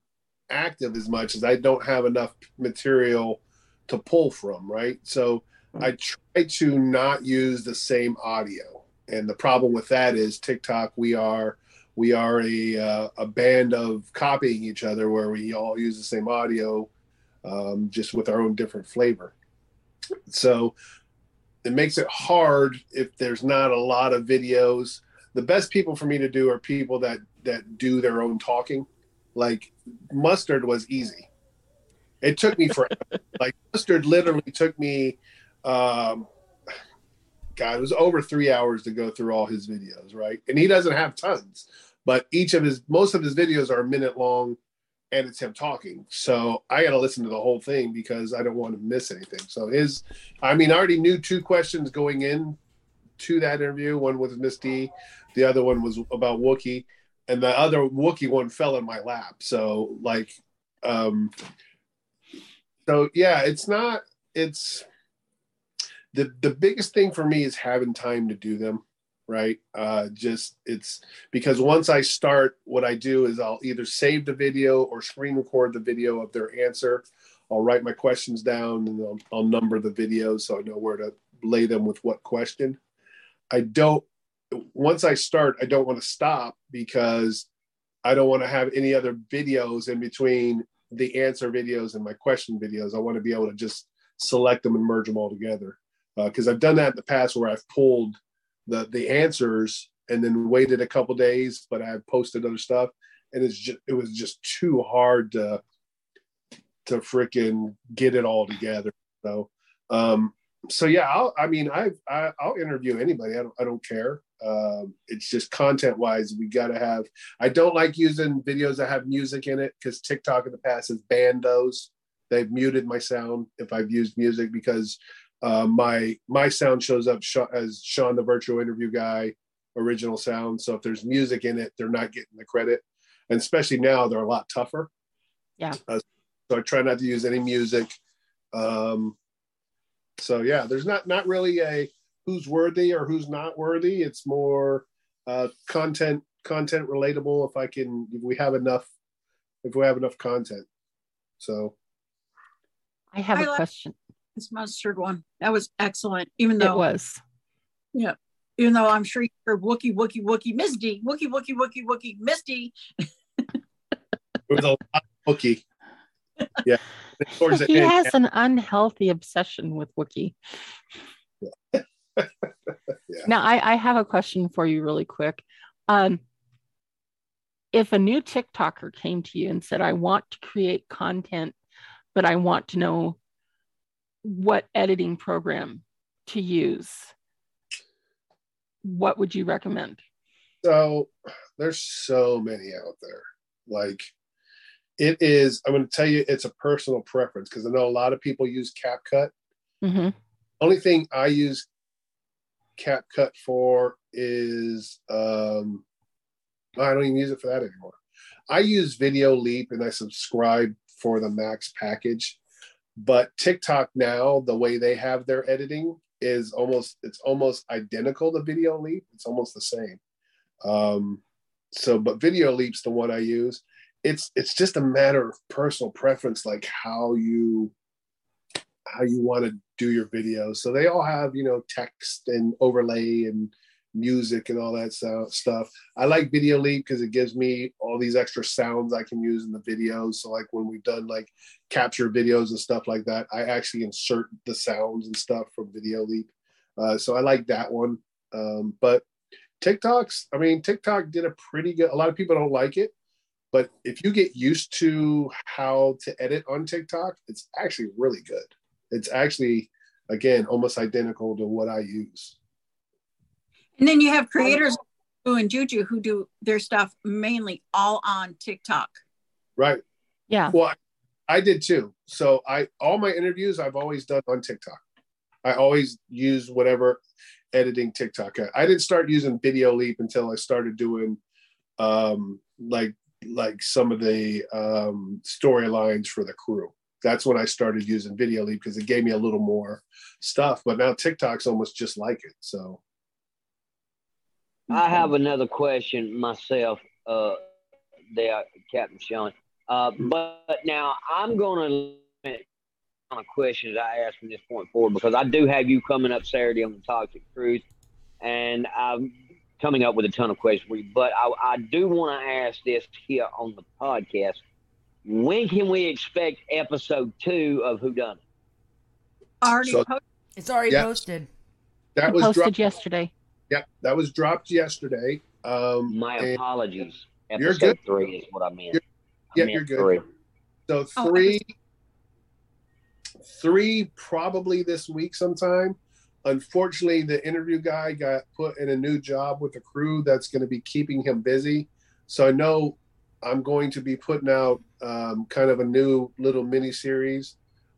active as much as I don't have enough material to pull from, right? So I try to not use the same audio. And the problem with that is TikTok. We are we are a uh, a band of copying each other where we all use the same audio, um, just with our own different flavor. So it makes it hard if there's not a lot of videos. The best people for me to do are people that that do their own talking. Like mustard was easy. It took me forever. like mustard literally took me um God, it was over three hours to go through all his videos, right? And he doesn't have tons, but each of his most of his videos are a minute long and it's him talking. So I got to listen to the whole thing because I don't want to miss anything. So his, I mean, I already knew two questions going in to that interview. One was Miss D, the other one was about Wookie, and the other Wookie one fell in my lap. So like, um, so yeah, it's not. It's the the biggest thing for me is having time to do them right? Uh, just it's because once I start, what I do is I'll either save the video or screen record the video of their answer. I'll write my questions down and I'll, I'll number the videos so I know where to lay them with what question. I don't, once I start, I don't want to stop because I don't want to have any other videos in between the answer videos and my question videos. I want to be able to just select them and merge them all together. Because uh, I've done that in the past where I've pulled the the answers and then waited a couple days, but I posted other stuff, and it's just it was just too hard to to freaking get it all together. So, um, so yeah, I'll, I mean, I, I I'll interview anybody. I don't I don't care. Um, it's just content wise, we got to have. I don't like using videos that have music in it because TikTok in the past has banned those. They've muted my sound if I've used music because uh, my my sound shows up sh- as Shawn, the virtual interview guy, original sound. So if there's music in it, they're not getting the credit, and especially now they're a lot tougher. Yeah. Uh, so I try not to use any music. Um, so yeah, there's not not really a who's worthy or who's not worthy. It's more uh, content content relatable. If I can, if we have enough, if we have enough content. So. I have I a like- question. This mustard one. That was excellent. Even though It was. Yeah. Even though I'm sure you heard Wookie, Wookie, Wookie, Misty, Wookie, Wookie, Wookie, Wookie, Misty. It was a lot of hooky. Yeah. Towards the he end, has an unhealthy obsession with Wookiee. Now, I, I have a question for you, really quick. Um, if a new TikToker came to you and said, I want to create content, but I want to know what editing program to use, what would you recommend? So there's so many out there. Like it is, I'm going to tell you, it's a personal preference because I know a lot of people use CapCut. hmm Only thing I use CapCut for is um, I don't even use it for that anymore. I use Video Leap and I subscribe for the max package. But TikTok now, the way they have their editing is almost it's almost identical to Video Leap. It's almost the same. Um, so, but Video Leap's the one I use. It's it's just a matter of personal preference, like how you how you want to do your videos. So they all have you know text and overlay and music and all that so- stuff. I like Video Leap because it gives me all these extra sounds I can use in the videos. So like when we've done like capture videos and stuff like that, I actually insert the sounds and stuff from Video Leap. Uh, so I like that one. Um, but TikToks, I mean, TikTok did a pretty good. A lot of people don't like it, but if you get used to how to edit on TikTok, it's actually really good. It's actually again almost identical to what I use. And then you have creators doing Juju who do their stuff mainly all on TikTok. Right. Yeah. Well, I did too. So I all my interviews I've always done on TikTok. I always use whatever editing TikTok. I didn't start using Video Leap until I started doing um like like some of the um storylines for the crew. That's when I started using Video Leap because it gave me a little more stuff. But now TikTok's almost just like it. So I have another question myself, uh, there, Captain Shawn. Uh, but now I'm going to limit on questions I ask from this point forward because I do have you coming up Saturday on the Toxic Cruise, and I'm coming up with a ton of questions for you. But I, I do want to ask this here on the podcast: When can we expect episode two of Who Done It? Already So- posted. It's already Yeah. posted. that was posted dropped. yesterday. Yeah, that was dropped yesterday. Um, My and apologies. You're Episode good. three is what I meant. You're- I yeah, meant you're good. three. so Oh, three, three probably this week sometime. Unfortunately, the interview guy got put in a new job with the crew that's going to be keeping him busy. So I know I'm going to be putting out um, kind of a new little mini series,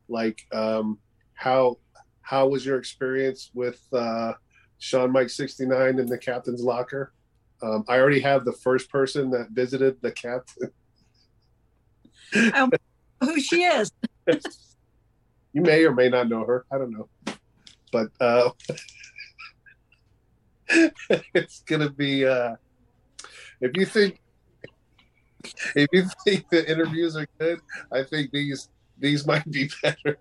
like um, how how was your experience with uh, ShawnMike 69 in the captain's locker? Um, I already have the first person that visited the captain. Who she is? You may or may not know her. I don't know, but uh, it's gonna be. Uh, if you think, if you think the interviews are good, I think these these might be better.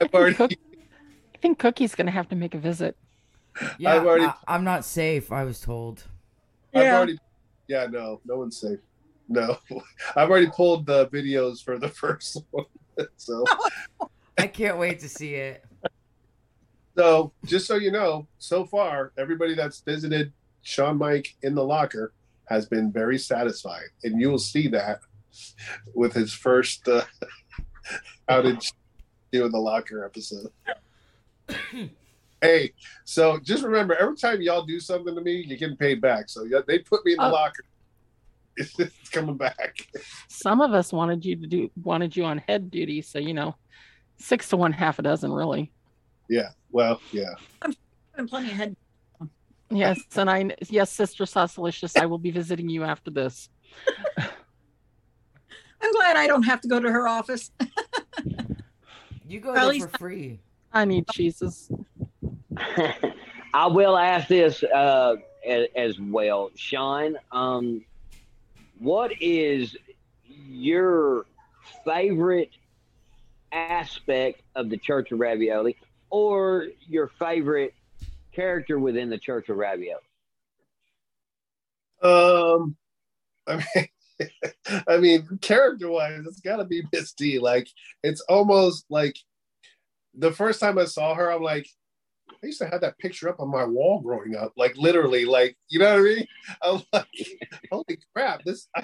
I've already, I think Cookie's going to have to make a visit. Yeah, I've already- I, am not safe. I was told. I've Yeah. already. Yeah, no, no one's safe. No, I've already pulled the videos for the first one. So, I can't wait to see it. so just so you know, so far everybody that's visited ShawnMike in the locker has been very satisfied, and you will see that with his first uh, outage in the locker episode. hey, so just remember, every time y'all do something to me, you're getting paid back. So yeah, they put me in the Oh. locker. It's, it's coming back. Some of us wanted you to do wanted you on head duty, so you know, six to one, half a dozen, really. Yeah. Well, yeah. And plenty of head. Yes, and I yes, Sister Sausalicious, I will be visiting you after this. I'm glad I don't have to go to her office. You go there for free. I need Jesus. I will ask this uh, as, as well, Shawn. Um, what is your favorite aspect of the Church of Ravioli, or your favorite character within the Church of Ravioli? Um, I mean, I mean, character-wise, it's got to be Miss D. Like, it's almost like the first time I saw her, I'm like, I used to have that picture up on my wall growing up. Like, literally, like, you know what I mean? I'm like, holy crap! This.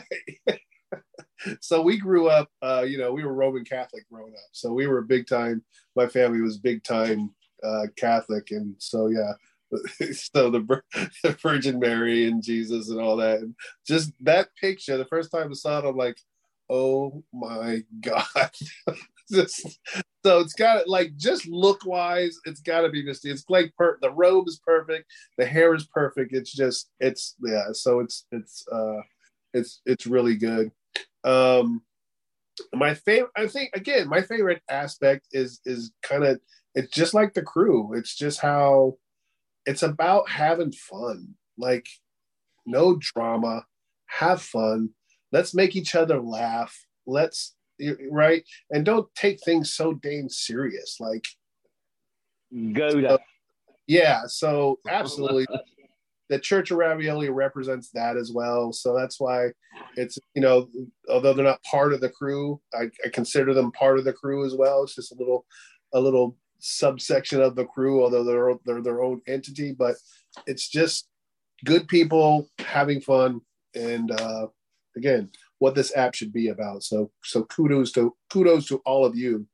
So we grew up. Uh, you know, we were Roman Catholic growing up. So we were big time. My family was big time uh, Catholic, and so yeah. so the, the Virgin Mary and Jesus and all that, and just that picture. The first time I saw it, I'm like, oh my god! so it's got like just look wise, it's got to be Misty. It's like per- the robe is perfect, the hair is perfect. It's just it's yeah. So it's it's uh it's it's really good. Um, my favorite, I think again, my favorite aspect is is kind of it's just like the crew. It's just how it's about having fun. Like no drama, have fun. Let's make each other laugh. Let's right and don't take things so dang serious. Like Goda. yeah, so absolutely the Church of Ravioli represents that as well. So that's why it's you know, although they're not part of the crew, I, I consider them part of the crew as well. It's just a little a little subsection of the crew, although they're they're their own entity. But it's just good people having fun, and uh, again, what this app should be about. So so kudos to kudos to all of you.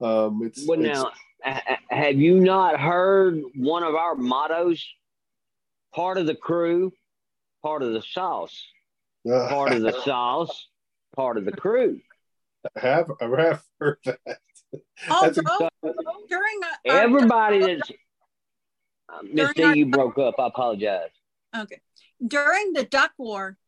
Um, it's, Well, it's- now, ha- ha- have you not heard one of our mottos? Part of the crew, part of the sauce. uh, Part of the sauce, part of the crew. I have I have heard that. That's a- Although during our- Everybody that's uh, Miss D, During our- you broke up. I apologize. Okay. During the Duck War,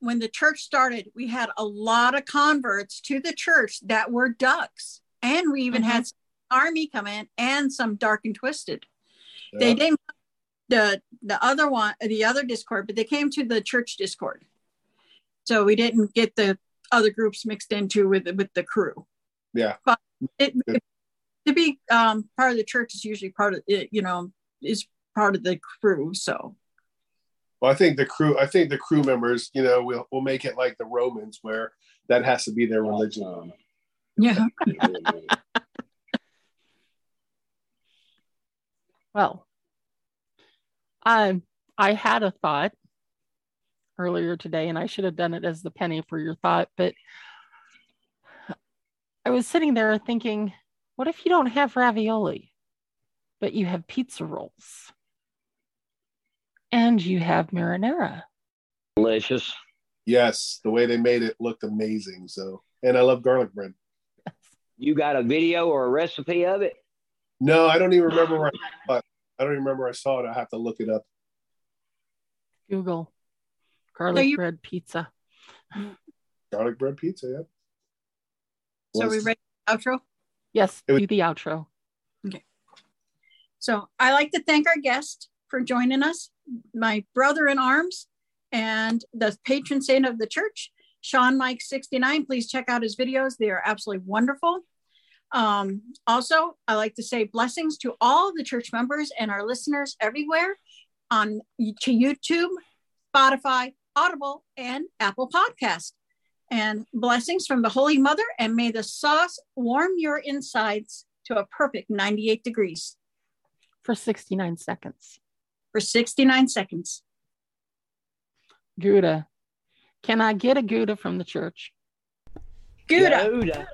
when the church started, we had a lot of converts to the church that were ducks. And we even Mhm. had some army come in and some dark and twisted. They didn't the the other one the other discord, but they came to the church discord. So we didn't get the other groups mixed into with with the crew. Yeah. But it, it- to be um, part of the church is usually part of it, you know, is part of the crew. So Well, I think the crew. I think the crew members, you know, will will make it like the Romans, where that has to be their religion. Yeah. Well, Um, I had a thought earlier today, and I should have done it as the penny for your thought, but I was sitting there thinking, what if you don't have ravioli, but you have pizza rolls and you have marinara? Delicious. Yes, the way they made it looked amazing. So, and I love garlic bread. You got a video or a recipe of it? No, I don't even remember where I saw it. I don't even remember where I saw it. I have to look it up. Google garlic you- bread pizza. Garlic bread pizza. Yeah. So Was- we ready for the outro? Yes, It was- do the outro. Okay. So I like to thank our guest for joining us, my brother in arms and the patron saint of the church, ShawnMike 69. Please check out his videos. They are absolutely wonderful. Um, also, I like to say blessings to all the church members and our listeners everywhere on to YouTube, Spotify, Audible, and Apple Podcast. And blessings from the Holy Mother, and may the sauce warm your insides to a perfect 98 degrees for 69 seconds. For 69 seconds. Gouda. Can I get a Gouda from the church? Gouda. Gouda.